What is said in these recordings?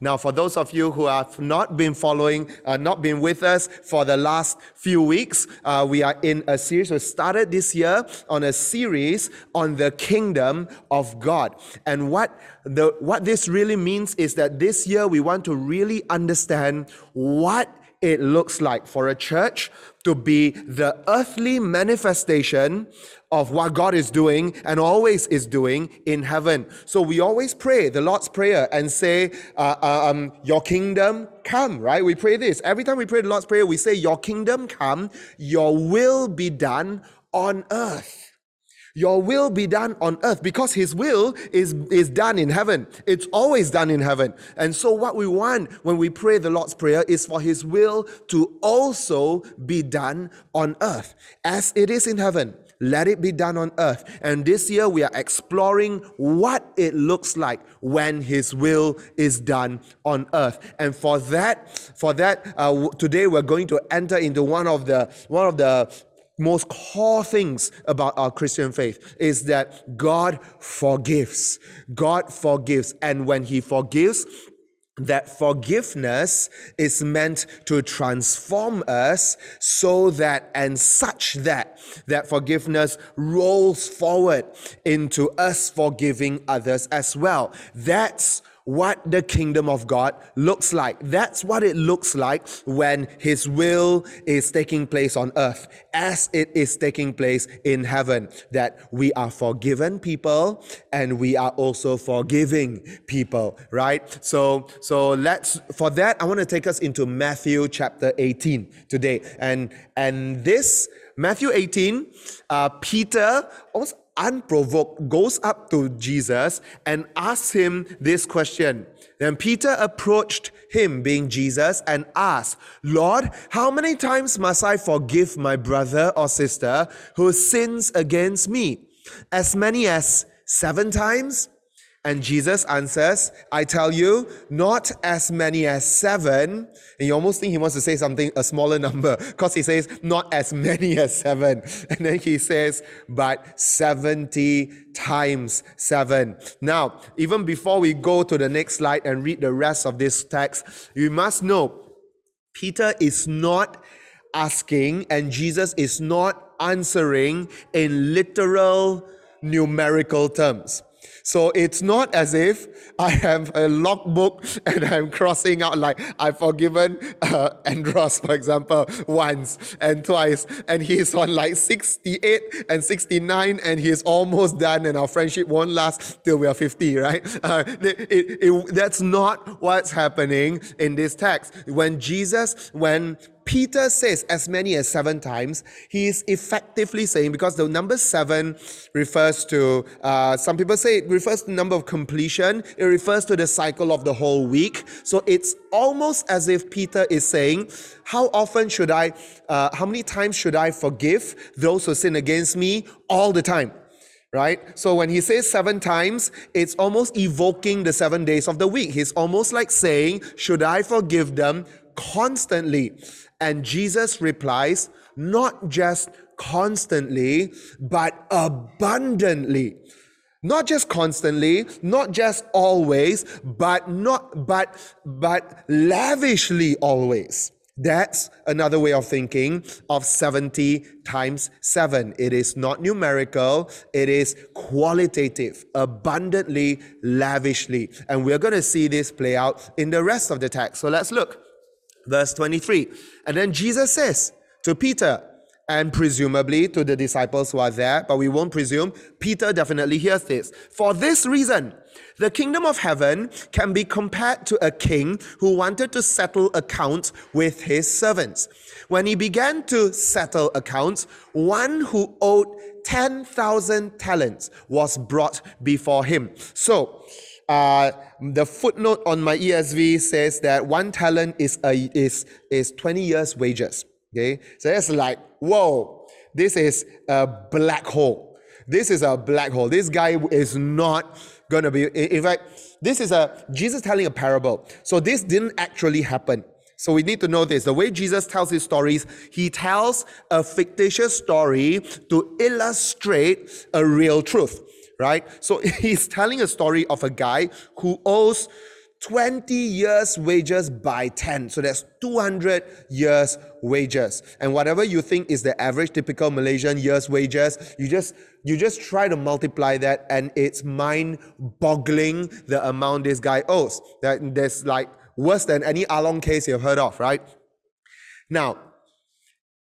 Now, for those of you who have not been following, uh, not been with us for the last few weeks, uh, we are in a series. We started this year on a series on the kingdom of God. And what the what this really means is that this year we want to really understand what it looks like for a church to be the earthly manifestation of what God is doing and always is doing in heaven. So we always pray the Lord's Prayer and say, uh, uh, um, Your kingdom come, right? We pray this. Every time we pray the Lord's Prayer, we say, Your kingdom come, your will be done on earth. Your will be done on earth because His will is, is done in heaven. It's always done in heaven. And so, what we want when we pray the Lord's Prayer is for His will to also be done on earth as it is in heaven. Let it be done on earth. And this year we are exploring what it looks like when His will is done on earth. And for that, for that, uh, today we're going to enter into one of the one of the most core things about our Christian faith is that God forgives. God forgives. And when He forgives, that forgiveness is meant to transform us so that and such that that forgiveness rolls forward into us forgiving others as well that's what the kingdom of God looks like. That's what it looks like when His will is taking place on earth as it is taking place in heaven. That we are forgiven people and we are also forgiving people, right? So, so let's, for that, I want to take us into Matthew chapter 18 today. And, and this, Matthew 18, uh, Peter almost unprovoked, goes up to Jesus and asks him this question. Then Peter approached him, being Jesus, and asked, Lord, how many times must I forgive my brother or sister who sins against me? As many as seven times? And Jesus answers, I tell you, not as many as seven. And you almost think he wants to say something, a smaller number, because he says, not as many as seven. And then he says, but 70 times seven. Now, even before we go to the next slide and read the rest of this text, you must know Peter is not asking and Jesus is not answering in literal numerical terms. So it's not as if I have a logbook and I'm crossing out like I've forgiven uh, Andros, for example, once and twice, and he's on like 68 and 69, and he's almost done, and our friendship won't last till we are 50, right? Uh, it, it, it, that's not what's happening in this text. When Jesus, when Peter says as many as seven times, he is effectively saying, because the number seven refers to, uh, some people say it refers to number of completion, it refers to the cycle of the whole week. So it's almost as if Peter is saying, how often should I, uh, how many times should I forgive those who sin against me? All the time right? So when he says seven times, it's almost evoking the seven days of the week. He's almost like saying, Should I forgive them constantly? And Jesus replies, not just constantly, but abundantly. Not just constantly, not just always, but not but but lavishly always. That's another way of thinking of 70 times 7. It is not numerical, it is qualitative, abundantly, lavishly. And we're going to see this play out in the rest of the text. So let's look. Verse 23. And then Jesus says to Peter, and presumably to the disciples who are there, but we won't presume, Peter definitely hears this. For this reason, the kingdom of heaven can be compared to a king who wanted to settle accounts with his servants. When he began to settle accounts, one who owed 10,000 talents was brought before him. So, uh, the footnote on my ESV says that one talent is a, is is 20 years wages. Okay, so that's like whoa, this is a black hole. This is a black hole. This guy is not gonna be. In fact, this is a Jesus telling a parable. So this didn't actually happen. So we need to know this. The way Jesus tells his stories, he tells a fictitious story to illustrate a real truth right? So he's telling a story of a guy who owes 20 years wages by 10 so that's 200 years wages. And whatever you think is the average typical malaysian years wages you just you just try to multiply that and it's mind boggling the amount this guy owes. That there's like worse than any along case you've heard of right? Now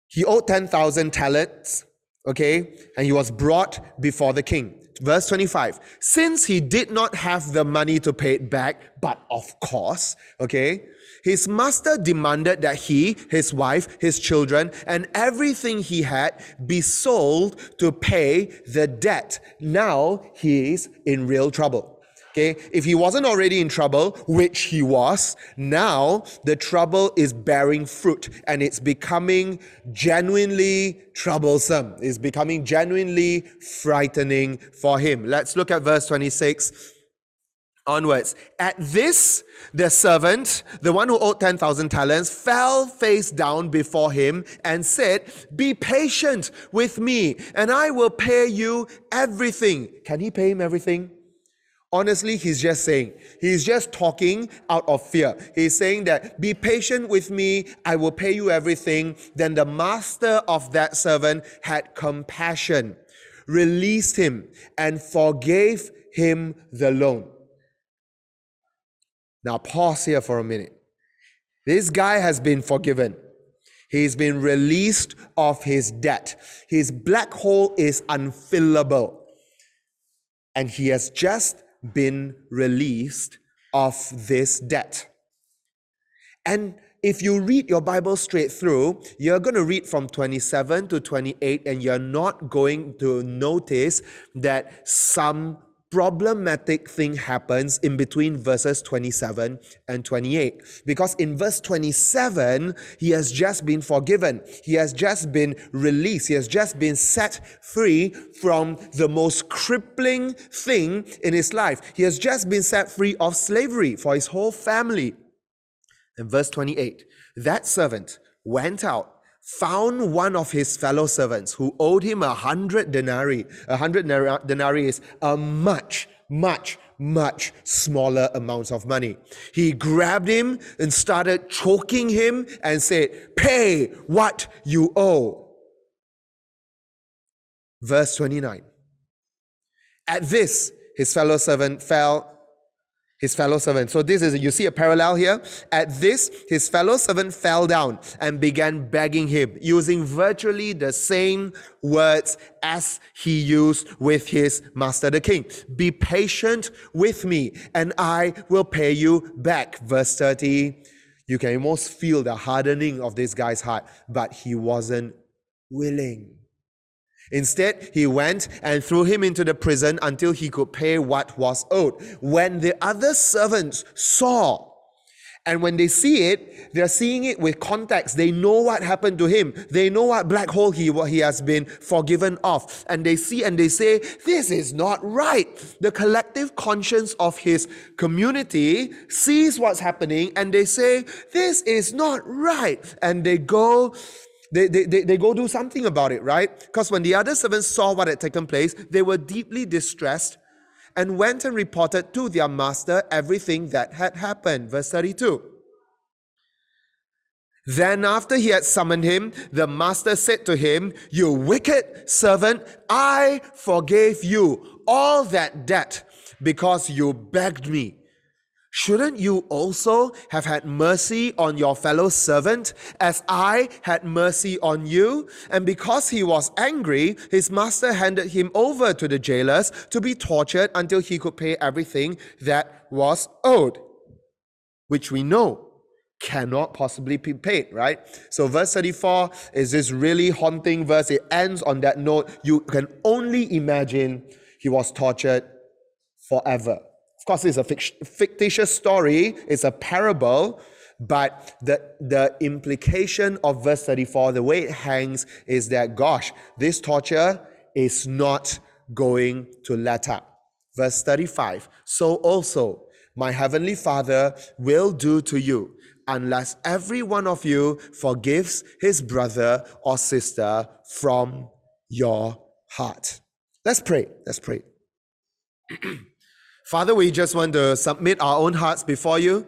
he owed 10,000 talents okay? And he was brought before the king Verse 25, since he did not have the money to pay it back, but of course, okay, his master demanded that he, his wife, his children, and everything he had be sold to pay the debt. Now he is in real trouble. Okay, if he wasn't already in trouble, which he was, now the trouble is bearing fruit and it's becoming genuinely troublesome. It's becoming genuinely frightening for him. Let's look at verse 26 onwards. At this, the servant, the one who owed 10,000 talents, fell face down before him and said, Be patient with me, and I will pay you everything. Can he pay him everything? Honestly, he's just saying, he's just talking out of fear. He's saying that, be patient with me, I will pay you everything. Then the master of that servant had compassion, released him, and forgave him the loan. Now, pause here for a minute. This guy has been forgiven. He's been released of his debt. His black hole is unfillable. And he has just been released of this debt. And if you read your Bible straight through, you're going to read from 27 to 28, and you're not going to notice that some problematic thing happens in between verses 27 and 28. Because in verse 27, he has just been forgiven, he has just been released, he has just been set free from the most crippling thing in his life. He has just been set free of slavery for his whole family. In verse 28, that servant went out found one of his fellow servants who owed him a hundred denarii. A hundred denarii is a much, much, much smaller amounts of money. He grabbed him and started choking him and said, Pay what you owe. Verse 29. At this, his fellow servant fell his fellow servant. So this is you see a parallel here. At this, his fellow servant fell down and began begging him, using virtually the same words as he used with his master the king. Be patient with me, and I will pay you back. Verse 30. You can almost feel the hardening of this guy's heart, but he wasn't willing. Instead, he went and threw him into the prison until he could pay what was owed. When the other servants saw, and when they see it, they're seeing it with context. They know what happened to him. They know what black hole he, what he has been forgiven of. And they see and they say, This is not right. The collective conscience of his community sees what's happening and they say, This is not right. And they go they, they, they, they go do something about it, right? Because when the other servants saw what had taken place, they were deeply distressed and went and reported to their master everything that had happened. Verse 32. Then, after he had summoned him, the master said to him, You wicked servant, I forgave you all that debt because you begged me. Shouldn't you also have had mercy on your fellow servant as I had mercy on you? And because he was angry, his master handed him over to the jailers to be tortured until he could pay everything that was owed, which we know cannot possibly be paid, right? So, verse 34 is this really haunting verse. It ends on that note. You can only imagine he was tortured forever course, it's a fictitious story, it's a parable, but the, the implication of verse 34, the way it hangs, is that, gosh, this torture is not going to let up. Verse 35 So also, my heavenly Father will do to you unless every one of you forgives his brother or sister from your heart. Let's pray. Let's pray. Father, we just want to submit our own hearts before you,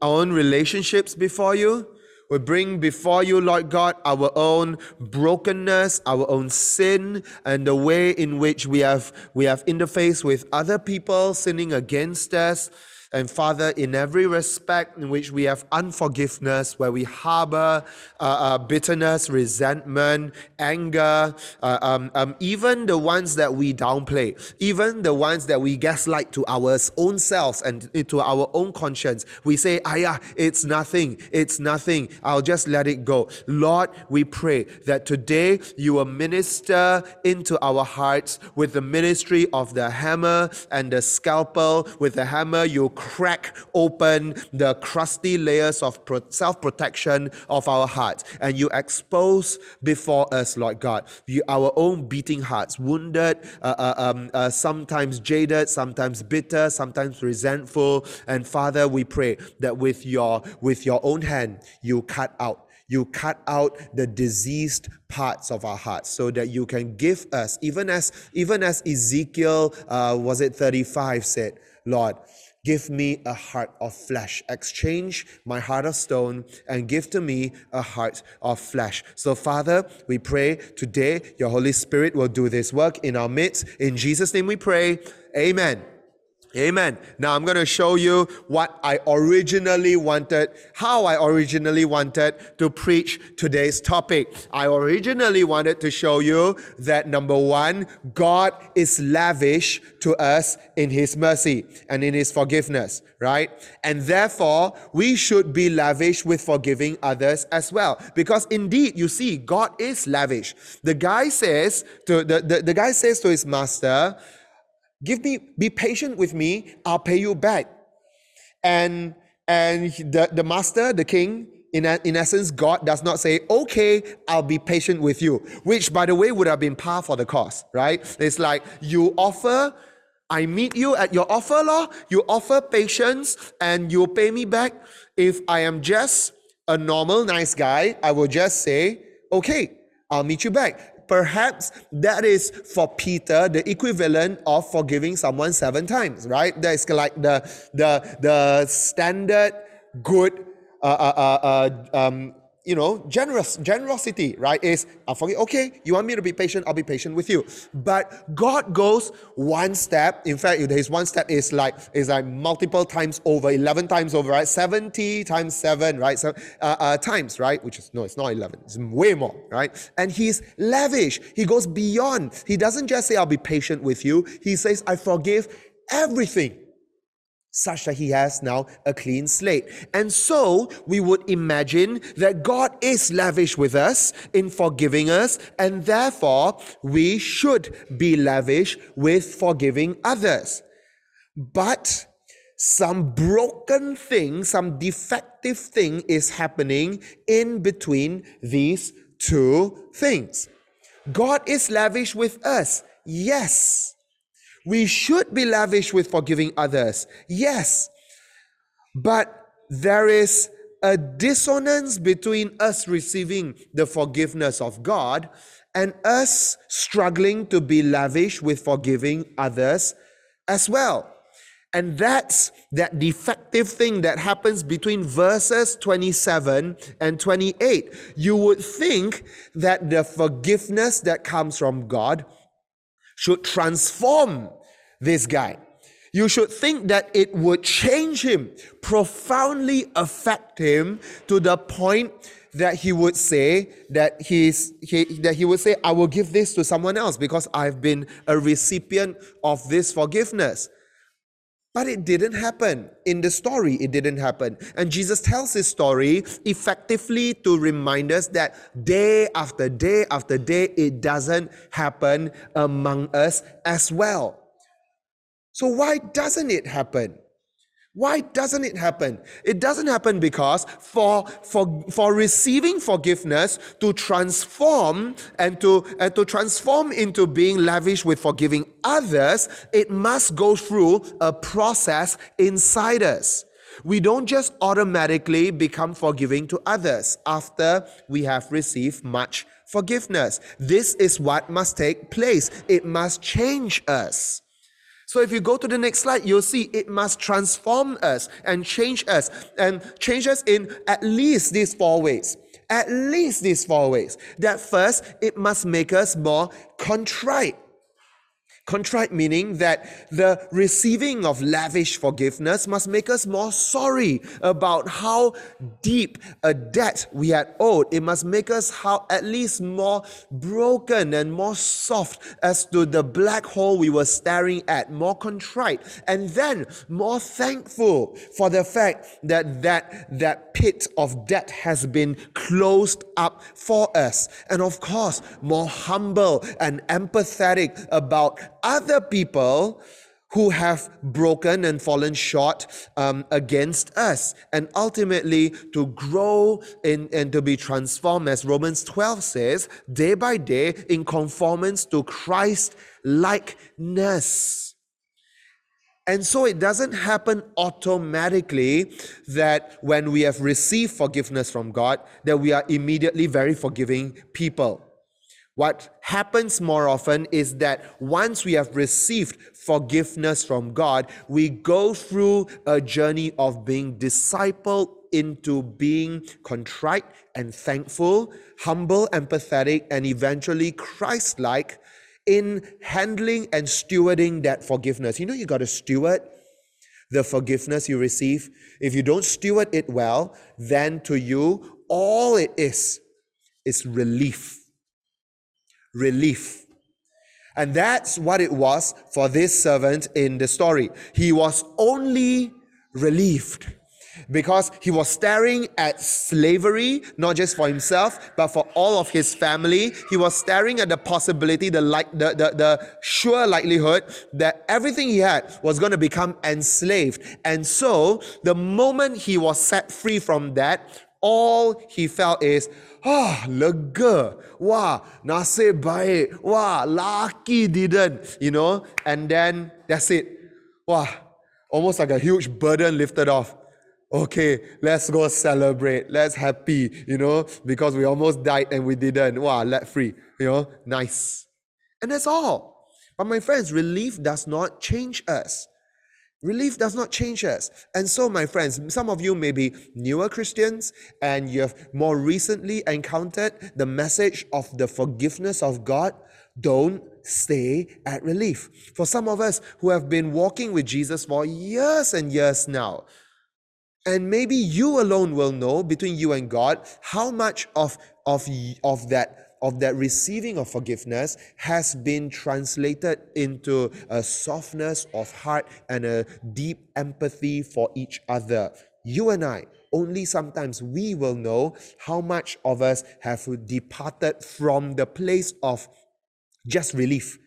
our own relationships before you. We bring before you, Lord God, our own brokenness, our own sin, and the way in which we have we have interfaced with other people sinning against us. And Father, in every respect in which we have unforgiveness, where we harbor uh, uh, bitterness, resentment, anger, uh, um, um, even the ones that we downplay, even the ones that we gaslight to our own selves and to our own conscience, we say, ah, yeah, it's nothing, it's nothing, I'll just let it go. Lord, we pray that today you will minister into our hearts with the ministry of the hammer and the scalpel. With the hammer, you crack open the crusty layers of self protection of our hearts and you expose before us, Lord God, you, our own beating hearts, wounded, uh, uh, um, uh, sometimes jaded, sometimes bitter, sometimes resentful. And Father, we pray that with your with your own hand, you cut out you cut out the diseased parts of our hearts so that you can give us even as even as ezekiel uh, was it 35 said lord Give me a heart of flesh. Exchange my heart of stone and give to me a heart of flesh. So, Father, we pray today your Holy Spirit will do this work in our midst. In Jesus' name we pray. Amen. Amen. Now I'm going to show you what I originally wanted, how I originally wanted to preach today's topic. I originally wanted to show you that number one, God is lavish to us in His mercy and in His forgiveness, right? And therefore, we should be lavish with forgiving others as well. Because indeed, you see, God is lavish. The guy says to, the, the, the guy says to his master, Give me, be patient with me, I'll pay you back. And and the, the master, the king, in, a, in essence, God does not say, okay, I'll be patient with you, which by the way would have been par for the course, right? It's like you offer, I meet you at your offer law, you offer patience and you pay me back. If I am just a normal, nice guy, I will just say, okay, I'll meet you back. Perhaps that is for Peter the equivalent of forgiving someone seven times, right? That is like the the the standard good uh, uh, uh, uh um, you know, generous, generosity, right? Is I'll forgive, okay, you want me to be patient, I'll be patient with you. But God goes one step. In fact, his one step is like is like multiple times over, 11 times over, right? 70 times seven, right? So uh, uh, times, right? Which is no, it's not 11, it's way more, right? And he's lavish. He goes beyond. He doesn't just say, I'll be patient with you. He says, I forgive everything such that he has now a clean slate. And so we would imagine that God is lavish with us in forgiving us, and therefore we should be lavish with forgiving others. But some broken thing, some defective thing is happening in between these two things. God is lavish with us, yes. We should be lavish with forgiving others. Yes. But there is a dissonance between us receiving the forgiveness of God and us struggling to be lavish with forgiving others as well. And that's that defective thing that happens between verses 27 and 28. You would think that the forgiveness that comes from God should transform this guy. You should think that it would change him, profoundly affect him to the point that he would say that he's he, that he would say, I will give this to someone else because I've been a recipient of this forgiveness. But it didn't happen. In the story, it didn't happen. And Jesus tells his story effectively to remind us that day after day after day, it doesn't happen among us as well. So, why doesn't it happen? Why doesn't it happen? It doesn't happen because for, for, for receiving forgiveness to transform and to, and to transform into being lavish with forgiving others, it must go through a process inside us. We don't just automatically become forgiving to others after we have received much forgiveness. This is what must take place. It must change us. So if you go to the next slide, you'll see it must transform us and change us and change us in at least these four ways. At least these four ways. That first, it must make us more contrite. Contrite meaning that the receiving of lavish forgiveness must make us more sorry about how deep a debt we had owed. It must make us how at least more broken and more soft as to the black hole we were staring at, more contrite, and then more thankful for the fact that that, that pit of debt has been closed up for us. And of course, more humble and empathetic about other people who have broken and fallen short um, against us, and ultimately to grow in, and to be transformed, as Romans 12 says, day by day in conformance to Christ likeness. And so it doesn't happen automatically that when we have received forgiveness from God, that we are immediately very forgiving people. What happens more often is that once we have received forgiveness from God, we go through a journey of being discipled into being contrite and thankful, humble, empathetic, and eventually Christ like in handling and stewarding that forgiveness. You know, you got to steward the forgiveness you receive. If you don't steward it well, then to you, all it is is relief relief. And that's what it was for this servant in the story. He was only relieved because he was staring at slavery, not just for himself, but for all of his family. He was staring at the possibility, the, like, the, the, the sure likelihood that everything he had was going to become enslaved. And so, the moment he was set free from that, all he felt is, ah, lega. Wah, nasib baik. Wah, lucky didn't. You know, and then that's it. Wah, almost like a huge burden lifted off. Okay, let's go celebrate. Let's happy, you know, because we almost died and we didn't. Wow, let free, you know, nice. And that's all. But my friends, relief does not change us. Relief does not change us. And so, my friends, some of you may be newer Christians and you have more recently encountered the message of the forgiveness of God. Don't stay at relief. For some of us who have been walking with Jesus for years and years now, and maybe you alone will know between you and God how much of, of, of that of that receiving of forgiveness has been translated into a softness of heart and a deep empathy for each other. You and I, only sometimes we will know how much of us have departed from the place of just relief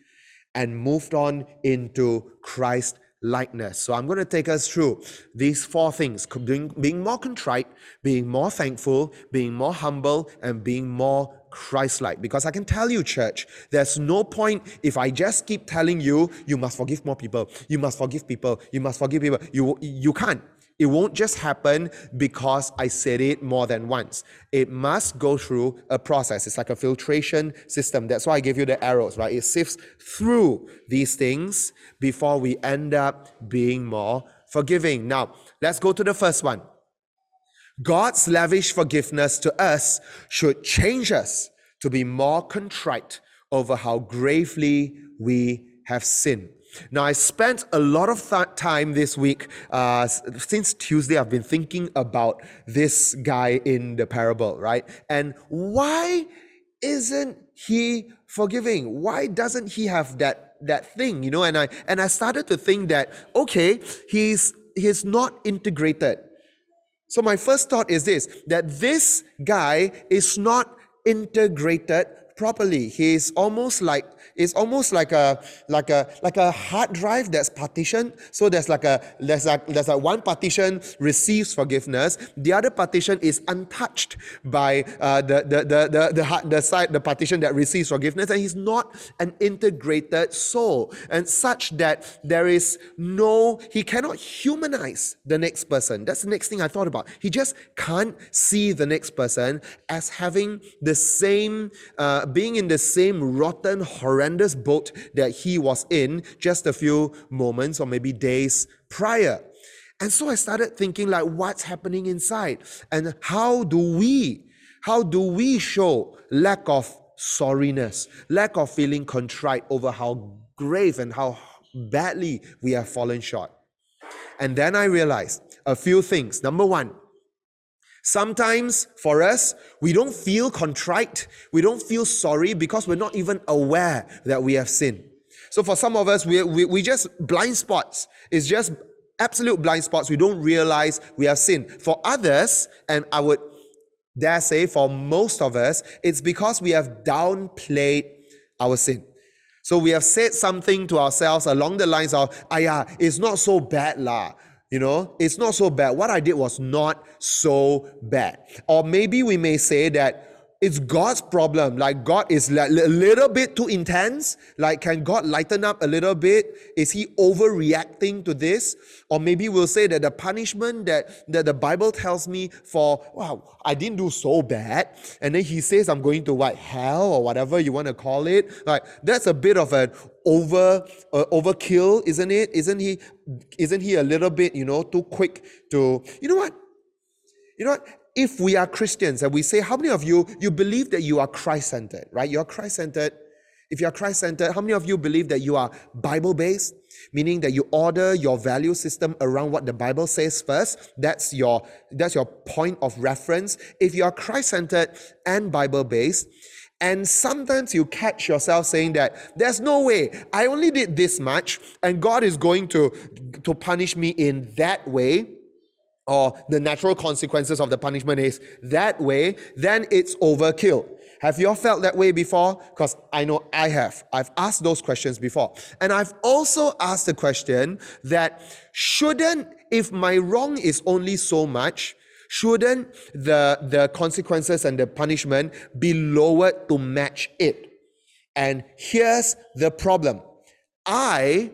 and moved on into Christ likeness. So I'm going to take us through these four things being, more contrite, being more thankful, being more humble, and being more Christ like. Because I can tell you, church, there's no point if I just keep telling you, you must forgive more people, you must forgive people, you must forgive people. You, you can't. It won't just happen because I said it more than once. It must go through a process. It's like a filtration system. That's why I gave you the arrows, right? It sifts through these things before we end up being more forgiving. Now, let's go to the first one. God's lavish forgiveness to us should change us to be more contrite over how gravely we have sinned. Now, I spent a lot of th- time this week, uh, since Tuesday, I've been thinking about this guy in the parable, right? And why isn't he forgiving? Why doesn't he have that, that thing, you know? And I, and I started to think that, okay, he's, he's not integrated. So my first thought is this, that this guy is not integrated properly. He's almost like it's almost like a like a like a hard drive that's partitioned. So there's like a there's like there's like one partition receives forgiveness, the other partition is untouched by uh, the, the the the the the side the partition that receives forgiveness, and he's not an integrated soul, and such that there is no he cannot humanize the next person. That's the next thing I thought about. He just can't see the next person as having the same uh, being in the same rotten, horrendous boat that he was in just a few moments or maybe days prior. And so I started thinking like what's happening inside and how do we how do we show lack of sorriness, lack of feeling contrite over how grave and how badly we have fallen short. And then I realized a few things. Number one, sometimes for us, we don't feel contrite, we don't feel sorry because we're not even aware that we have sinned. So for some of us, we, we, we just blind spots. It's just absolute blind spots. We don't realize we have sinned. For others, and I would dare say for most of us, it's because we have downplayed our sin. So we have said something to ourselves along the lines of, ah, yeah, it's not so bad lah. You know, it's not so bad. What I did was not so bad. Or maybe we may say that it's God's problem. Like God is a little bit too intense. Like, can God lighten up a little bit? Is He overreacting to this? Or maybe we'll say that the punishment that, that the Bible tells me for, wow, I didn't do so bad. And then He says I'm going to what, hell or whatever you want to call it. Like, that's a bit of an over uh, overkill, isn't it? Isn't He, isn't He a little bit, you know, too quick to, you know what? You know what? If we are Christians and we say, how many of you, you believe that you are Christ centered, right? You're Christ centered. If you are Christ centered, how many of you believe that you are Bible based? Meaning that you order your value system around what the Bible says first. That's your, that's your point of reference. If you are Christ centered and Bible based, and sometimes you catch yourself saying that there's no way I only did this much and God is going to, to punish me in that way or the natural consequences of the punishment is that way, then it's overkill. Have you all felt that way before? Because I know I have. I've asked those questions before. And I've also asked the question that shouldn't, if my wrong is only so much, shouldn't the, the consequences and the punishment be lowered to match it? And here's the problem. I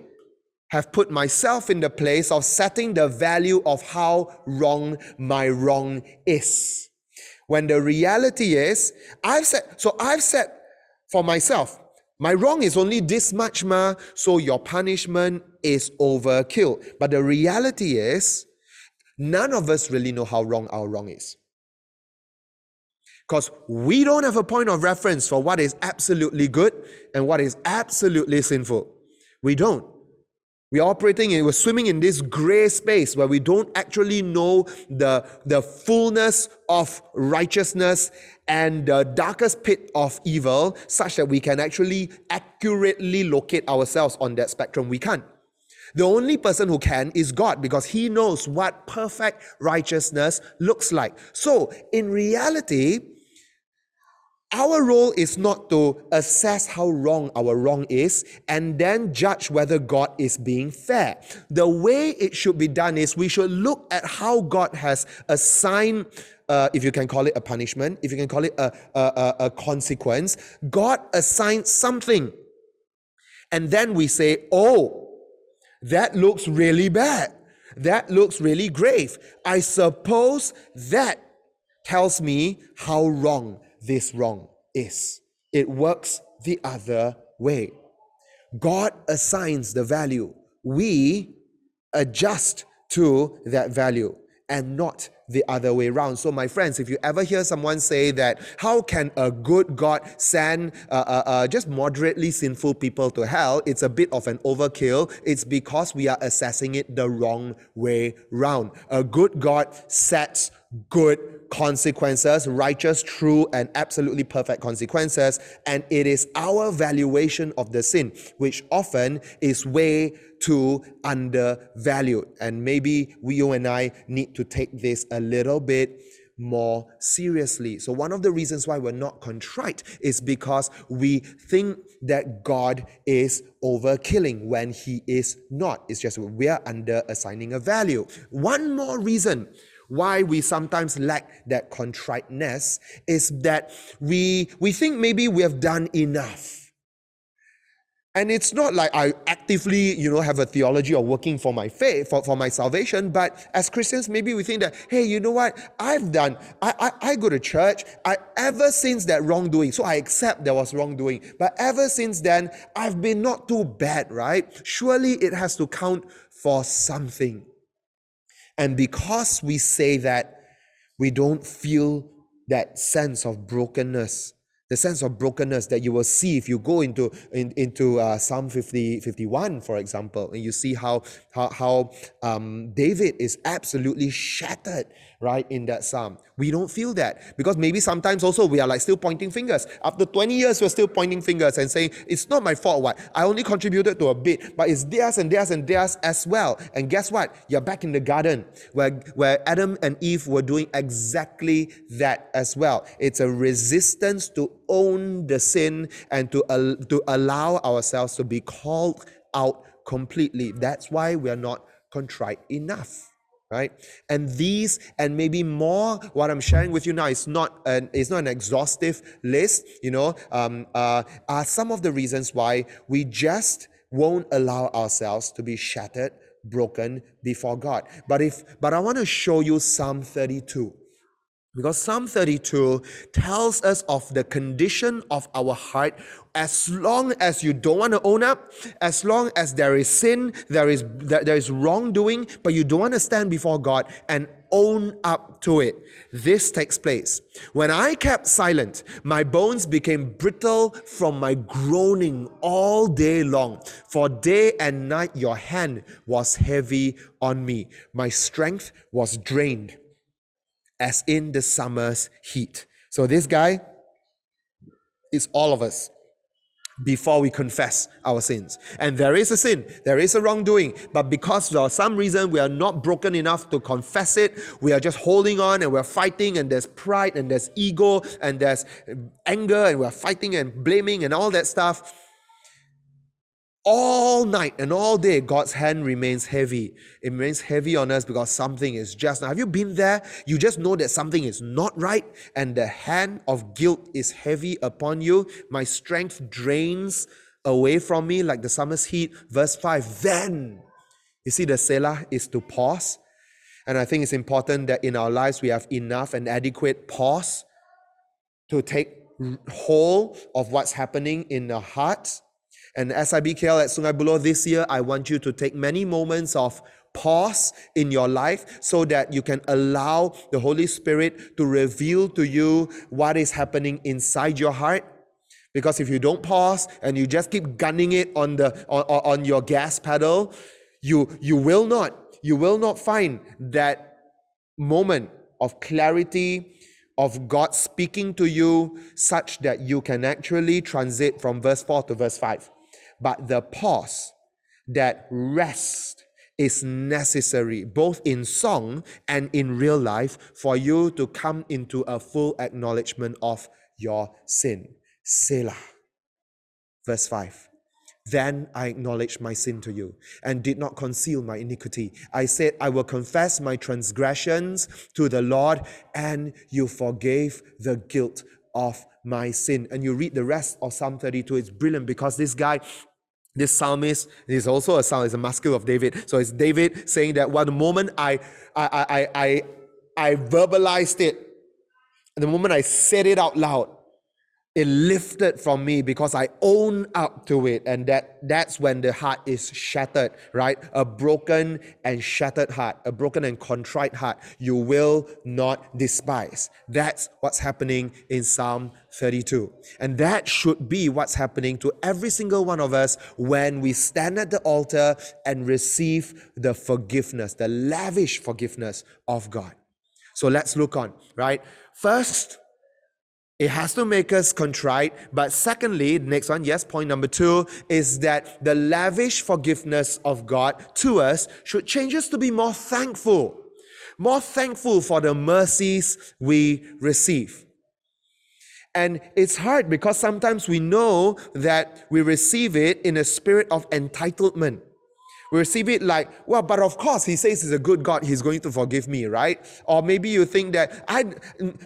have put myself in the place of setting the value of how wrong my wrong is. When the reality is, I've said, so I've said for myself, my wrong is only this much, ma, so your punishment is overkill. But the reality is, none of us really know how wrong our wrong is. Because we don't have a point of reference for what is absolutely good and what is absolutely sinful. We don't. We're operating in, we're swimming in this gray space where we don't actually know the, the fullness of righteousness and the darkest pit of evil, such that we can actually accurately locate ourselves on that spectrum. We can't. The only person who can is God because He knows what perfect righteousness looks like. So, in reality, our role is not to assess how wrong our wrong is and then judge whether God is being fair. The way it should be done is we should look at how God has assigned, uh, if you can call it a punishment, if you can call it a, a, a consequence. God assigned something. And then we say, oh, that looks really bad. That looks really grave. I suppose that tells me how wrong this wrong is. It works the other way. God assigns the value. We adjust to that value and not the other way around. So, my friends, if you ever hear someone say that, how can a good God send uh, uh, uh, just moderately sinful people to hell? It's a bit of an overkill. It's because we are assessing it the wrong way round. A good God sets good consequences, righteous, true, and absolutely perfect consequences. And it is our valuation of the sin, which often is way too undervalued. And maybe we, you and I need to take this a little bit more seriously. So, one of the reasons why we're not contrite is because we think that God is overkilling when He is not. It's just we are under assigning a value. One more reason why we sometimes lack that contriteness is that we, we think maybe we have done enough. And it's not like I actively, you know, have a theology of working for my faith, for, for my salvation. But as Christians, maybe we think that, hey, you know what? I've done, I, I, I go to church. I ever since that wrongdoing, so I accept there was wrongdoing. But ever since then, I've been not too bad, right? Surely it has to count for something. And because we say that, we don't feel that sense of brokenness the sense of brokenness that you will see if you go into in, into uh, Psalm 50, 51, for example, and you see how how, how um, David is absolutely shattered right in that psalm. We don't feel that because maybe sometimes also we are like still pointing fingers. After 20 years, we're still pointing fingers and saying, It's not my fault, what? I only contributed to a bit, but it's theirs and theirs and theirs as well. And guess what? You're back in the garden where, where Adam and Eve were doing exactly that as well. It's a resistance to own the sin and to, to allow ourselves to be called out completely. That's why we are not contrite enough right? And these and maybe more what i'm sharing with you now is not an is not an exhaustive list you know? Um, uh, are some of the reasons why we just won't allow ourselves to be shattered broken before god. But if but i want to show you psalm 32 because Psalm 32 tells us of the condition of our heart as long as you don't want to own up, as long as there is sin, there is there is wrongdoing, but you don't want to stand before God and own up to it. This takes place. When I kept silent, my bones became brittle from my groaning all day long. For day and night your hand was heavy on me. My strength was drained as in the summer's heat. So this guy is all of us before we confess our sins. And there is a sin, there is a wrongdoing, but because for some reason we are not broken enough to confess it, we are just holding on and we're fighting, and there's pride and there's ego and there's anger, and we're fighting and blaming and all that stuff all night and all day, God's hand remains heavy. It remains heavy on us because something is just. Now, have you been there? You just know that something is not right, and the hand of guilt is heavy upon you. My strength drains away from me like the summer's heat. Verse 5 Then, you see, the Selah is to pause. And I think it's important that in our lives we have enough and adequate pause to take hold of what's happening in our hearts and SIBKL at Sungai Buloh this year, I want you to take many moments of pause in your life so that you can allow the Holy Spirit to reveal to you what is happening inside your heart. Because if you don't pause and you just keep gunning it on the on, on your gas pedal, you you will not you will not find that moment of clarity of God speaking to you such that you can actually transit from verse 4 to verse 5 but the pause that rest is necessary both in song and in real life for you to come into a full acknowledgement of your sin. Selah. Verse 5. Then I acknowledged my sin to you and did not conceal my iniquity. I said, I will confess my transgressions to the Lord, and you forgave the guilt of my sin. And you read the rest of Psalm 32. It's brilliant because this guy this psalmist is also a psalm, is a maskil of David. So it's David saying that well, the moment I I I I I verbalized it, the moment I said it out loud, it lifted from me because I own up to it. And that that's when the heart is shattered, right? A broken and shattered heart, a broken and contrite heart, you will not despise. That's what's happening in Psalm 32. And that should be what's happening to every single one of us when we stand at the altar and receive the forgiveness, the lavish forgiveness of God. So let's look on, right? First, it has to make us contrite. But secondly, next one, yes, point number two is that the lavish forgiveness of God to us should change us to be more thankful, more thankful for the mercies we receive. And it's hard because sometimes we know that we receive it in a spirit of entitlement. We receive it like, well, but of course, he says he's a good God, he's going to forgive me, right? Or maybe you think that I,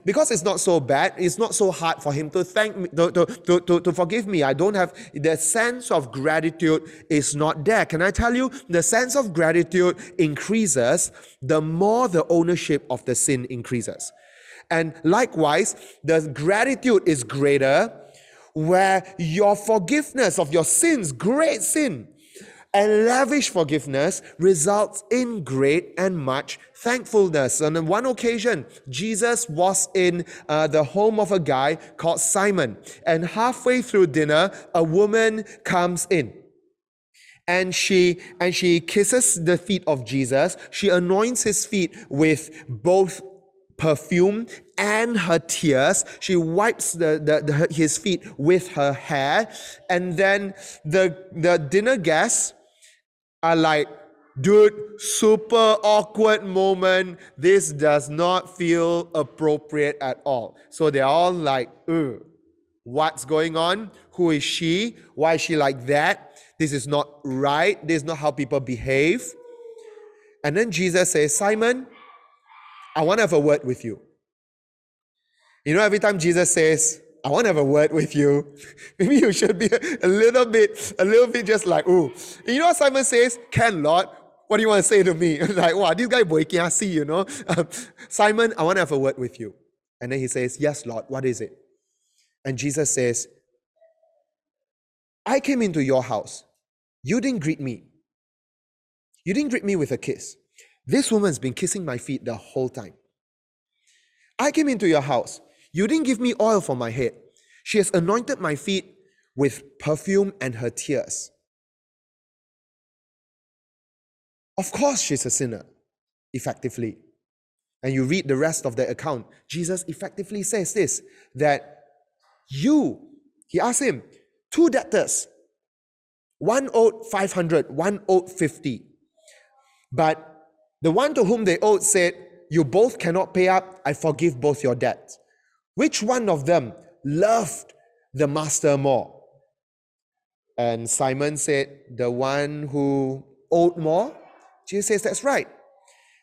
because it's not so bad, it's not so hard for him to thank me, to, to, to, to, forgive me. I don't have the sense of gratitude is not there. Can I tell you, the sense of gratitude increases the more the ownership of the sin increases. And likewise, the gratitude is greater where your forgiveness of your sins, great sin, and lavish forgiveness results in great and much thankfulness. On one occasion, Jesus was in uh, the home of a guy called Simon, and halfway through dinner, a woman comes in and she and she kisses the feet of Jesus. She anoints his feet with both perfume and her tears. She wipes the, the, the, his feet with her hair, and then the the dinner guests are like, dude, super awkward moment. This does not feel appropriate at all. So they're all like, Ugh, what's going on? Who is she? Why is she like that? This is not right. This is not how people behave. And then Jesus says, Simon, I want to have a word with you. You know, every time Jesus says, I want to have a word with you. Maybe you should be a little bit, a little bit just like, ooh. You know what Simon says? Can Lord, what do you want to say to me? like, wow, this guy boy can see, you know. Um, Simon, I want to have a word with you. And then he says, Yes, Lord, what is it? And Jesus says, I came into your house. You didn't greet me. You didn't greet me with a kiss. This woman's been kissing my feet the whole time. I came into your house. You didn't give me oil for my head. She has anointed my feet with perfume and her tears. Of course, she's a sinner, effectively. And you read the rest of the account, Jesus effectively says this that you, he asked him, two debtors, one owed 500, one owed 50. But the one to whom they owed said, You both cannot pay up, I forgive both your debts. Which one of them loved the master more? And Simon said, The one who owed more. Jesus says, That's right.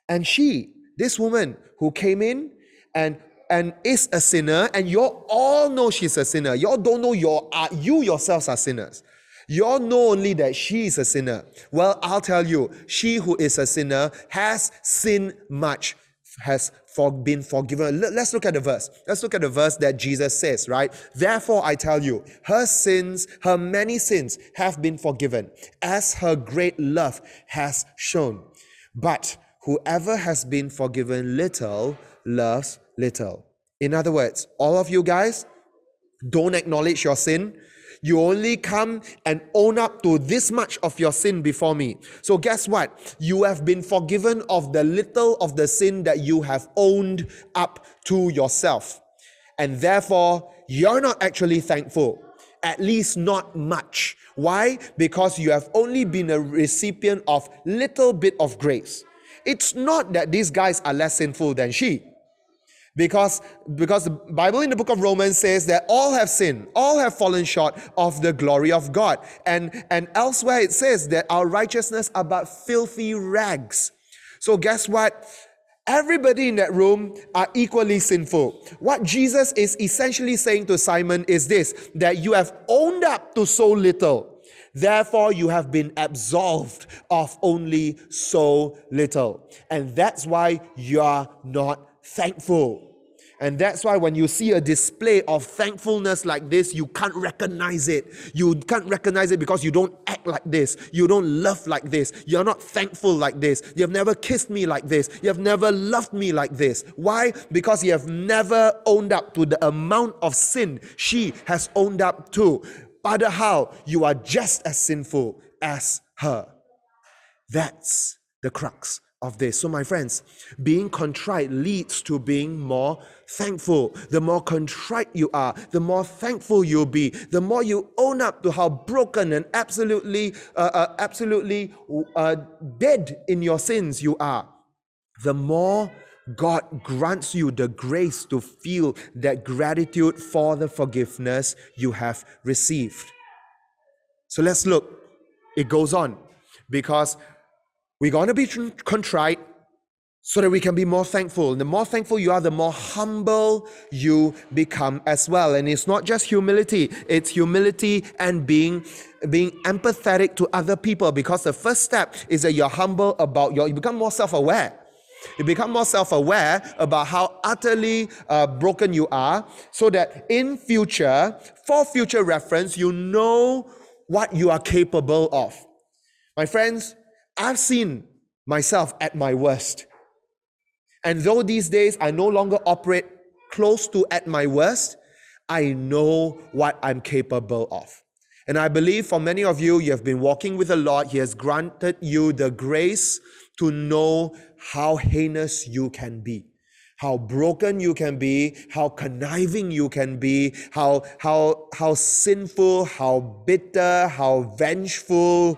And she, this woman who came in and and is a sinner, and you all know she's a sinner. You all don't know your uh, you yourselves are sinners. You all know only that she is a sinner. Well, I'll tell you, she who is a sinner has sinned much, has for, been forgiven. Let's look at the verse. Let's look at the verse that Jesus says, right? Therefore, I tell you, her sins, her many sins have been forgiven, as her great love has shown. But whoever has been forgiven little loves little. In other words, all of you guys don't acknowledge your sin you only come and own up to this much of your sin before me. So, guess what? You have been forgiven of the little of the sin that you have owned up to yourself. And therefore, you're not actually thankful, at least not much. Why? Because you have only been a recipient of little bit of grace. It's not that these guys are less sinful than she because because the bible in the book of romans says that all have sinned all have fallen short of the glory of god and and elsewhere it says that our righteousness are but filthy rags so guess what everybody in that room are equally sinful what jesus is essentially saying to simon is this that you have owned up to so little Therefore, you have been absolved of only so little. And that's why you are not thankful. And that's why when you see a display of thankfulness like this, you can't recognize it. You can't recognize it because you don't act like this. You don't love like this. You're not thankful like this. You have never kissed me like this. You have never loved me like this. Why? Because you have never owned up to the amount of sin she has owned up to. How? You are just as sinful as her. That's the crux of this. So, my friends, being contrite leads to being more thankful. The more contrite you are, the more thankful you'll be. The more you own up to how broken and absolutely, uh, uh, absolutely uh, dead in your sins you are, the more God grants you the grace to feel that gratitude for the forgiveness you have received. So let's look. It goes on. because we're going to be contrite so that we can be more thankful. And the more thankful you are, the more humble you become as well. And it's not just humility, it's humility and being being empathetic to other people because the first step is that you're humble about your you become more self-aware. You become more self-aware about how utterly uh, broken you are so that in future, for future reference, you know what you are capable of. My friends, I've seen myself at my worst. And though these days I no longer operate close to at my worst, I know what I'm capable of. And I believe for many of you, you have been walking with the Lord. He has granted you the grace to know how heinous you can be, how broken you can be, how conniving you can be, how, how, how sinful, how bitter, how vengeful,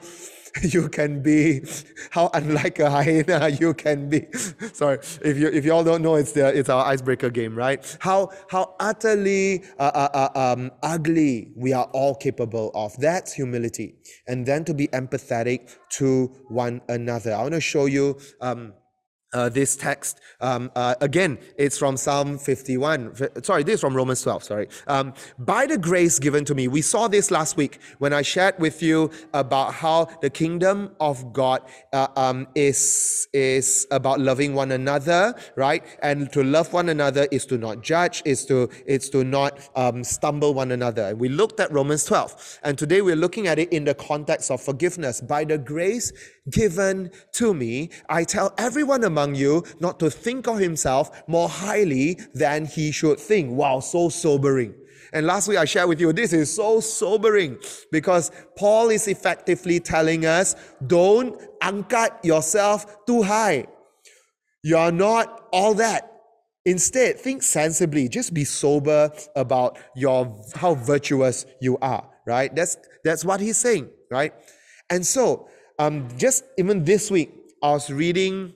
you can be, how unlike a hyena you can be. Sorry, if you if you all don't know, it's the it's our icebreaker game, right? How how utterly uh, uh, uh, um, ugly we are all capable of. That's humility, and then to be empathetic to one another. I want to show you. Um, uh, this text. Um, uh, again, it's from Psalm 51. Sorry, this is from Romans 12. Sorry. Um, By the grace given to me, we saw this last week when I shared with you about how the kingdom of God uh, um, is, is about loving one another, right? And to love one another is to not judge, is to, is to not um, stumble one another. And we looked at Romans 12. And today we're looking at it in the context of forgiveness. By the grace given to me, I tell everyone among you not to think of himself more highly than he should think. Wow, so sobering. And last week I shared with you, this is so sobering because Paul is effectively telling us don't angkat yourself too high. You are not all that. Instead, think sensibly. Just be sober about your how virtuous you are. Right? That's that's what he's saying. Right? And so um, just even this week, I was reading.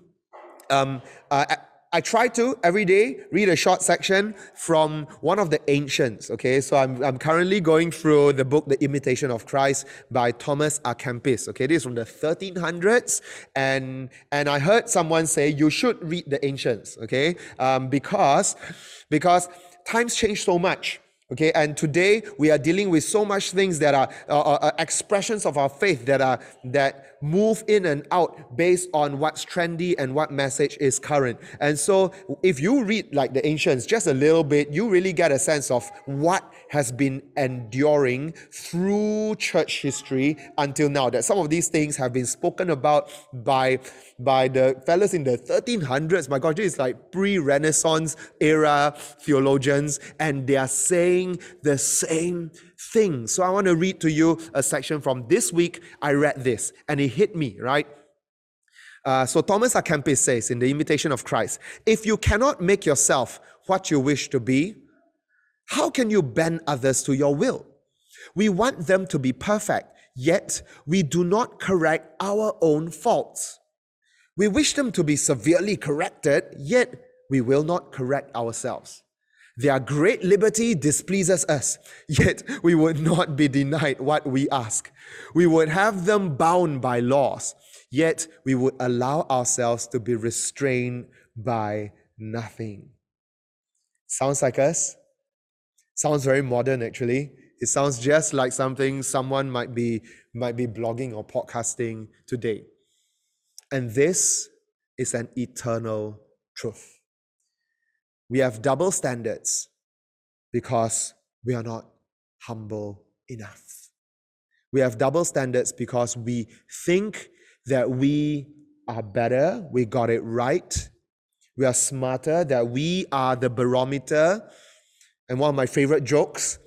Um, uh, I try to every day read a short section from one of the ancients. Okay, so I'm, I'm currently going through the book The Imitation of Christ by Thomas à Kempis. Okay, this is from the 1300s, and and I heard someone say you should read the ancients. Okay, um, because because times change so much. Okay, and today we are dealing with so much things that are uh, uh, expressions of our faith that are that move in and out based on what's trendy and what message is current. And so, if you read like the ancients just a little bit, you really get a sense of what has been enduring through church history until now. That some of these things have been spoken about by by the fellows in the 1300s. My God, is like pre-Renaissance era theologians, and they are saying the same thing. So I want to read to you a section from this week. I read this, and it hit me right. Uh, so Thomas à Kempis says in the Imitation of Christ, if you cannot make yourself what you wish to be, how can you bend others to your will? We want them to be perfect, yet we do not correct our own faults. We wish them to be severely corrected, yet we will not correct ourselves. Their great liberty displeases us, yet we would not be denied what we ask. We would have them bound by laws, yet we would allow ourselves to be restrained by nothing. Sounds like us? Sounds very modern actually. It sounds just like something someone might be might be blogging or podcasting today. And this is an eternal truth. We have double standards because we are not humble enough. We have double standards because we think that we are better, we got it right, we are smarter, that we are the barometer. And one of my favorite jokes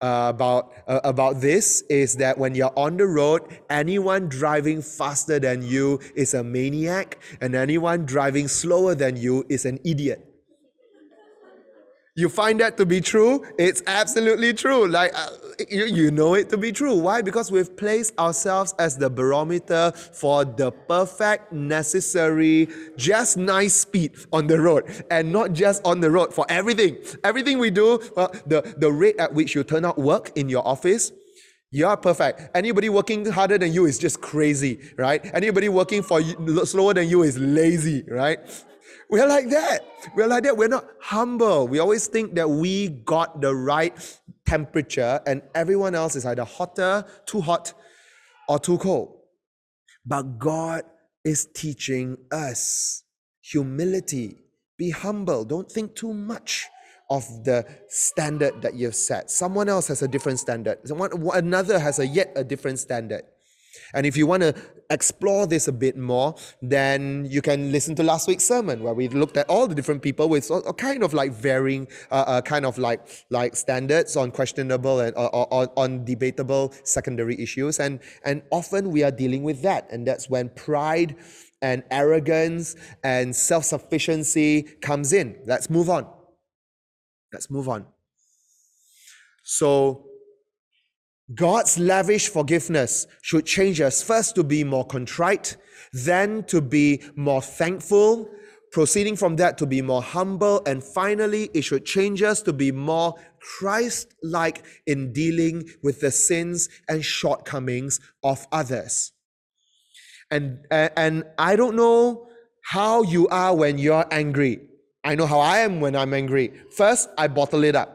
uh, about uh, about this is that when you're on the road, anyone driving faster than you is a maniac, and anyone driving slower than you is an idiot. You find that to be true? It's absolutely true. Like uh, you, you know it to be true. Why? Because we've placed ourselves as the barometer for the perfect, necessary, just nice speed on the road, and not just on the road for everything. Everything we do, well, the the rate at which you turn out work in your office, You are perfect. Anybody working harder than you is just crazy, right? Anybody working for you, slower than you is lazy, right? We're like that. We're like that. We're not humble. We always think that we got the right temperature and everyone else is either hotter, too hot, or too cold. But God is teaching us humility. Be humble. Don't think too much of the standard that you've set. Someone else has a different standard. Someone, another has a yet a different standard. And if you want to explore this a bit more, then you can listen to last week's sermon where we looked at all the different people with a kind of like varying, uh, uh, kind of like like standards on questionable and uh, on, on debatable secondary issues, and and often we are dealing with that, and that's when pride and arrogance and self sufficiency comes in. Let's move on. Let's move on. So God's lavish forgiveness should change us first to be more contrite, then to be more thankful, proceeding from that to be more humble, and finally, it should change us to be more Christ like in dealing with the sins and shortcomings of others. And, and I don't know how you are when you're angry. I know how I am when I'm angry. First, I bottle it up.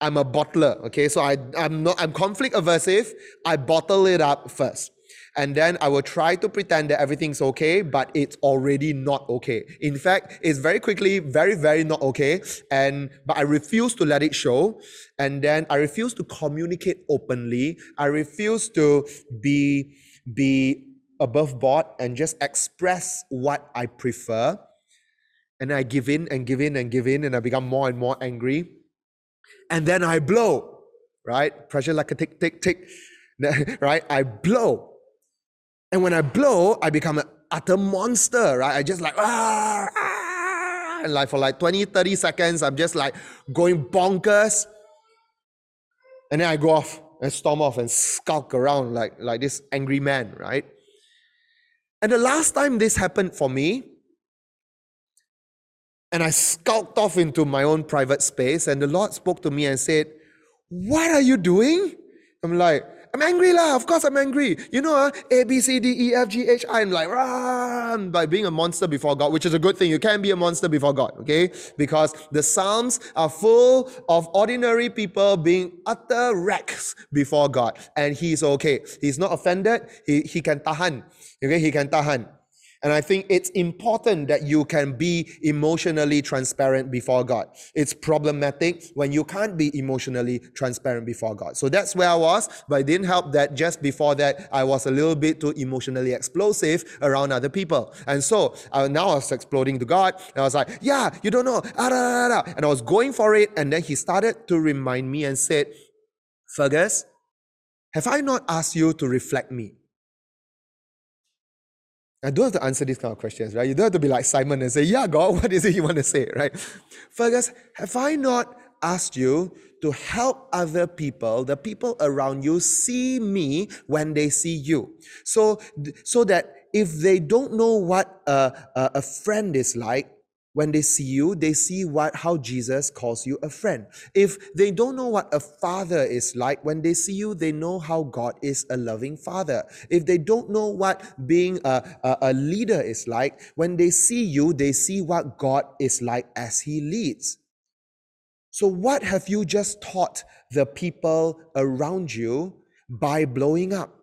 I'm a bottler, okay? So I, I'm not I'm conflict aversive. I bottle it up first. And then I will try to pretend that everything's okay, but it's already not okay. In fact, it's very quickly very, very not okay. And but I refuse to let it show. And then I refuse to communicate openly. I refuse to be be above board and just express what I prefer. And I give in and give in and give in, and I become more and more angry and then I blow, right? Pressure like a tick, tick, tick, right? I blow. And when I blow, I become an utter monster, right? I just like, ah, ah, and like for like 20, 30 seconds, I'm just like going bonkers. And then I go off and storm off and skulk around like, like this angry man, right? And the last time this happened for me, and I skulked off into my own private space, and the Lord spoke to me and said, What are you doing? I'm like, I'm angry lah. Of course I'm angry. You know, uh, A, B, C, D, E, F, G, H, I. I'm like, run by being a monster before God, which is a good thing. You can be a monster before God, okay? Because the Psalms are full of ordinary people being utter wrecks before God. And He's okay. He's not offended. He, he can tahan. Okay, He can tahan. And I think it's important that you can be emotionally transparent before God. It's problematic when you can't be emotionally transparent before God. So that's where I was, but it didn't help that just before that, I was a little bit too emotionally explosive around other people. And so uh, now I was exploding to God, and I was like, Yeah, you don't know. Ah. And I was going for it, and then He started to remind me and said, Fergus, have I not asked you to reflect me? I don't have to answer these kind of questions, right? You don't have to be like Simon and say, Yeah, God, what is it you want to say, right? Fergus, have I not asked you to help other people, the people around you, see me when they see you? So, so that if they don't know what a, a, a friend is like, when they see you, they see what how Jesus calls you a friend. If they don't know what a father is like, when they see you, they know how God is a loving father. If they don't know what being a, a, a leader is like, when they see you, they see what God is like as He leads. So, what have you just taught the people around you by blowing up?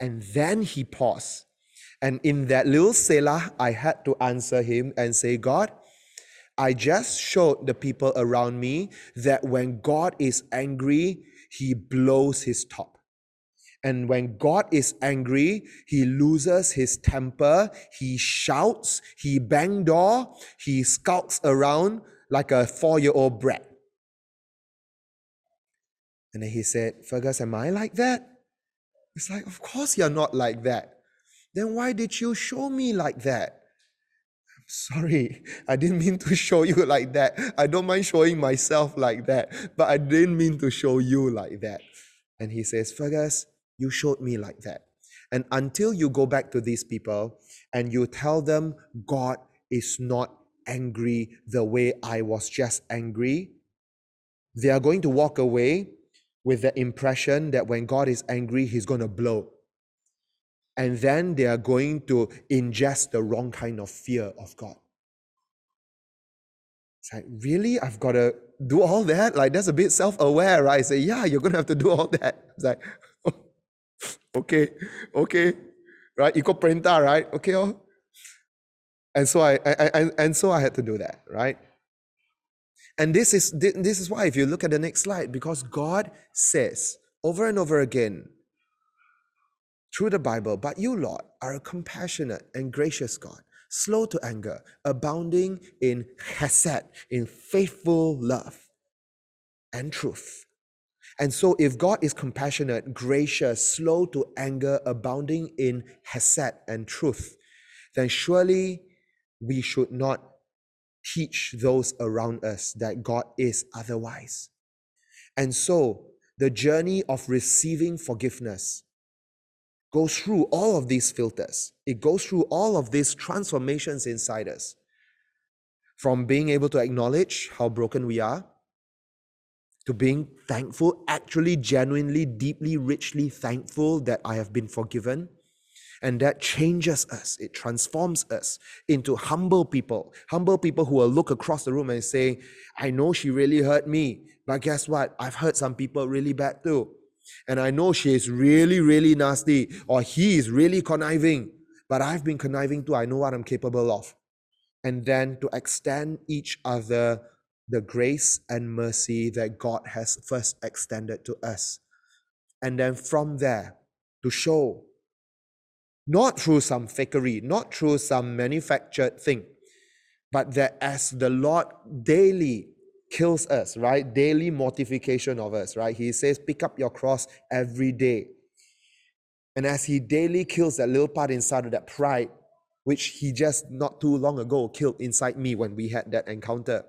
And then he paused and in that little selah, I had to answer him and say, God, I just showed the people around me that when God is angry, he blows his top. And when God is angry, he loses his temper, he shouts, he bang door, he skulks around like a four year old brat. And then he said, Fergus, am I like that? It's like, of course you're not like that. Then why did you show me like that? I'm sorry, I didn't mean to show you like that. I don't mind showing myself like that, but I didn't mean to show you like that. And he says, Fergus, you showed me like that. And until you go back to these people and you tell them God is not angry the way I was just angry, they are going to walk away with the impression that when God is angry, he's going to blow. And then they are going to ingest the wrong kind of fear of God. It's like, really? I've got to do all that? Like, that's a bit self aware, right? I say, yeah, you're going to have to do all that. It's like, okay, okay, right? Eco printer, right? Okay, oh. And so I, I, I, and so I had to do that, right? And this is this is why if you look at the next slide, because God says over and over again through the Bible, but you, Lord, are a compassionate and gracious God, slow to anger, abounding in chesed, in faithful love and truth. And so, if God is compassionate, gracious, slow to anger, abounding in chesed and truth, then surely we should not teach those around us that God is otherwise. And so, the journey of receiving forgiveness goes through all of these filters. It goes through all of these transformations inside us. From being able to acknowledge how broken we are, to being thankful, actually, genuinely, deeply, richly thankful that I have been forgiven and that changes us. It transforms us into humble people. Humble people who will look across the room and say, I know she really hurt me, but guess what? I've hurt some people really bad too. And I know she is really, really nasty, or he is really conniving, but I've been conniving too. I know what I'm capable of. And then to extend each other the grace and mercy that God has first extended to us. And then from there, to show not through some fakery, not through some manufactured thing, but that as the Lord daily kills us, right? Daily mortification of us, right? He says, pick up your cross every day. And as he daily kills that little part inside of that pride, which he just not too long ago killed inside me when we had that encounter,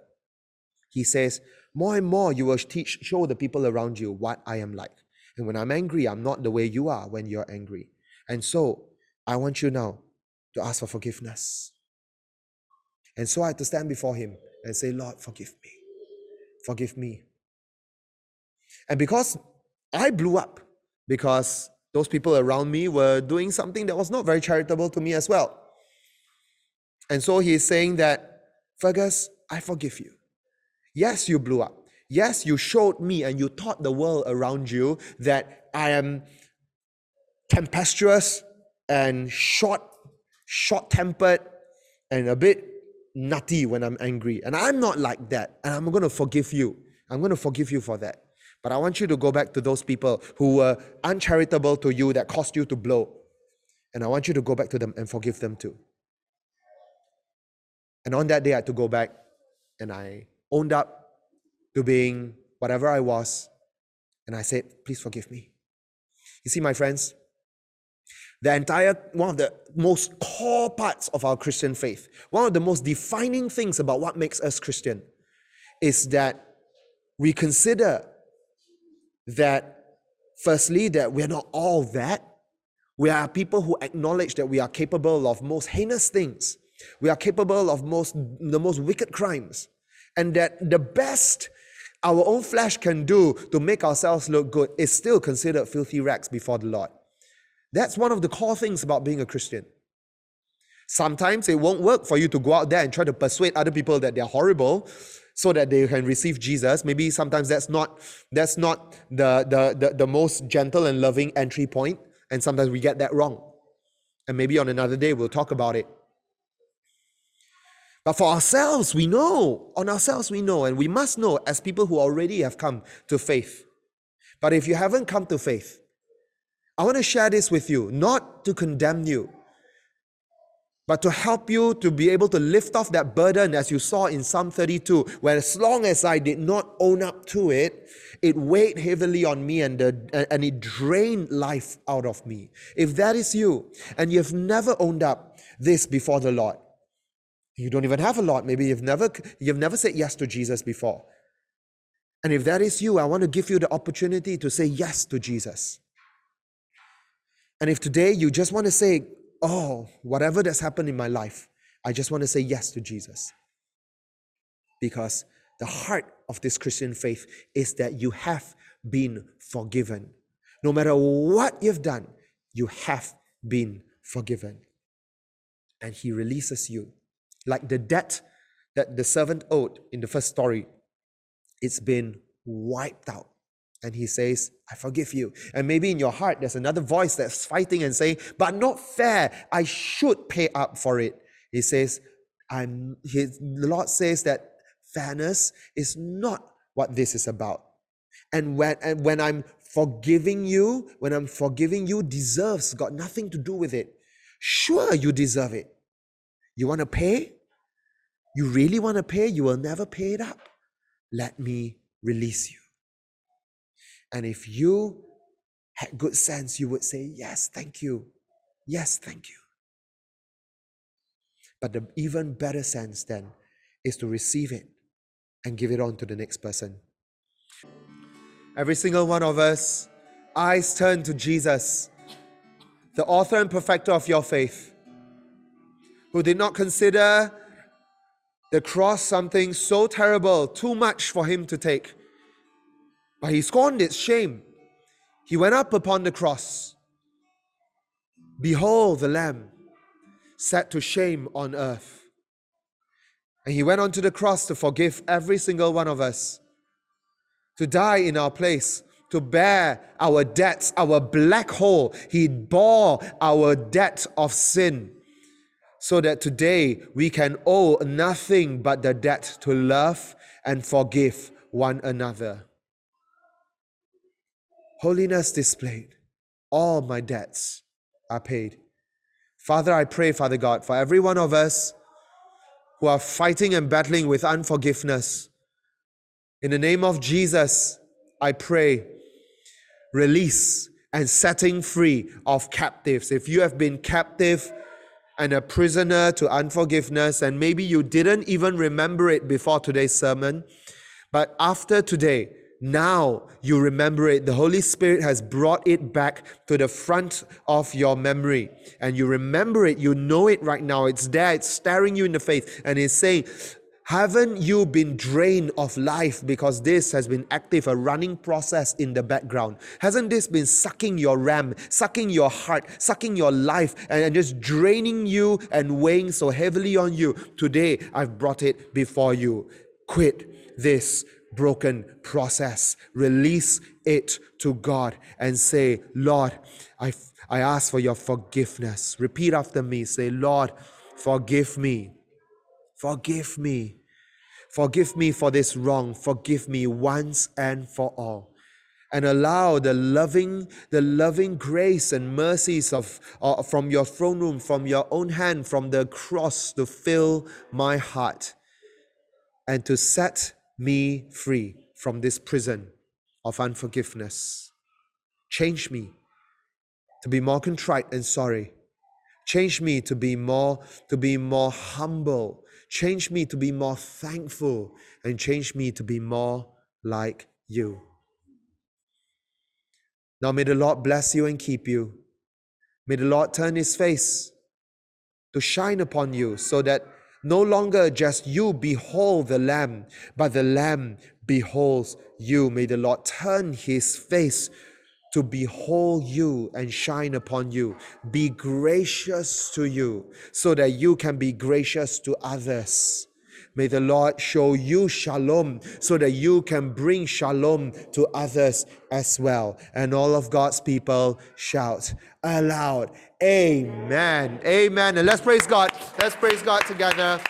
he says, more and more you will teach, show the people around you what I am like. And when I'm angry, I'm not the way you are when you're angry. And so I want you now to ask for forgiveness. And so I had to stand before him and say, Lord, forgive me. Forgive me. And because I blew up, because those people around me were doing something that was not very charitable to me as well. And so he is saying that, Fergus, I forgive you. Yes, you blew up. Yes, you showed me and you taught the world around you that I am tempestuous, and short, short tempered and a bit nutty when I'm angry. And I'm not like that. And I'm going to forgive you. I'm going to forgive you for that. But I want you to go back to those people who were uncharitable to you that caused you to blow. And I want you to go back to them and forgive them too. And on that day, I had to go back and I owned up to being whatever I was. And I said, please forgive me. You see, my friends, the entire one of the most core parts of our Christian faith, one of the most defining things about what makes us Christian is that we consider that firstly that we're not all that. We are people who acknowledge that we are capable of most heinous things. We are capable of most the most wicked crimes. And that the best our own flesh can do to make ourselves look good is still considered filthy rags before the Lord. That's one of the core things about being a Christian. Sometimes it won't work for you to go out there and try to persuade other people that they're horrible so that they can receive Jesus. Maybe sometimes that's not that's not the, the, the, the most gentle and loving entry point, and sometimes we get that wrong. And maybe on another day we'll talk about it. But for ourselves, we know, on ourselves, we know, and we must know as people who already have come to faith. But if you haven't come to faith, I want to share this with you, not to condemn you, but to help you to be able to lift off that burden as you saw in Psalm 32, where as long as I did not own up to it, it weighed heavily on me and, the, and it drained life out of me. If that is you, and you've never owned up this before the Lord, you don't even have a lot. Maybe you've never you've never said yes to Jesus before. And if that is you, I want to give you the opportunity to say yes to Jesus. And if today you just want to say, oh, whatever that's happened in my life, I just want to say yes to Jesus. Because the heart of this Christian faith is that you have been forgiven. No matter what you've done, you have been forgiven. And he releases you. Like the debt that the servant owed in the first story, it's been wiped out. And he says, I forgive you. And maybe in your heart, there's another voice that's fighting and saying, but not fair. I should pay up for it. He says, I'm, his, the Lord says that fairness is not what this is about. And when, and when I'm forgiving you, when I'm forgiving you, deserves got nothing to do with it. Sure, you deserve it. You want to pay? You really want to pay? You will never pay it up. Let me release you. And if you had good sense, you would say, Yes, thank you. Yes, thank you. But the even better sense then is to receive it and give it on to the next person. Every single one of us, eyes turn to Jesus, the author and perfecter of your faith, who did not consider the cross something so terrible, too much for him to take. But he scorned its shame. He went up upon the cross. Behold the Lamb set to shame on earth. And he went onto the cross to forgive every single one of us to die in our place, to bear our debts, our black hole. He bore our debt of sin so that today we can owe nothing but the debt to love and forgive one another. Holiness displayed, all my debts are paid. Father, I pray, Father God, for every one of us who are fighting and battling with unforgiveness in the name of Jesus, I pray release and setting free of captives. If you have been captive and a prisoner to unforgiveness, and maybe you didn't even remember it before today's sermon, but after today, now you remember it. The Holy Spirit has brought it back to the front of your memory. And you remember it. You know it right now. It's there. It's staring you in the face. And it's saying, haven't you been drained of life because this has been active, a running process in the background? Hasn't this been sucking your ram, sucking your heart, sucking your life, and just draining you and weighing so heavily on you? Today, I've brought it before you. Quit this broken process. Release it to God and say, Lord, I, I ask for your forgiveness. Repeat after me. Say, Lord, forgive me Forgive me. Forgive me for this wrong. Forgive me once and for all. And allow the loving, the loving grace and mercies of uh, from your throne room, from your own hand, from the cross to fill my heart and to set me free from this prison of unforgiveness. Change me to be more contrite and sorry. Change me to be more to be more humble Change me to be more thankful and change me to be more like you. Now may the Lord bless you and keep you. May the Lord turn his face to shine upon you so that no longer just you behold the Lamb, but the Lamb beholds you. May the Lord turn his face to behold you and shine upon you, be gracious to you, so that you can be gracious to others. May the Lord show you shalom so that you can bring shalom to others as well. And all of God's people shout aloud, Amen. Amen. And let's praise God. Let's praise God together.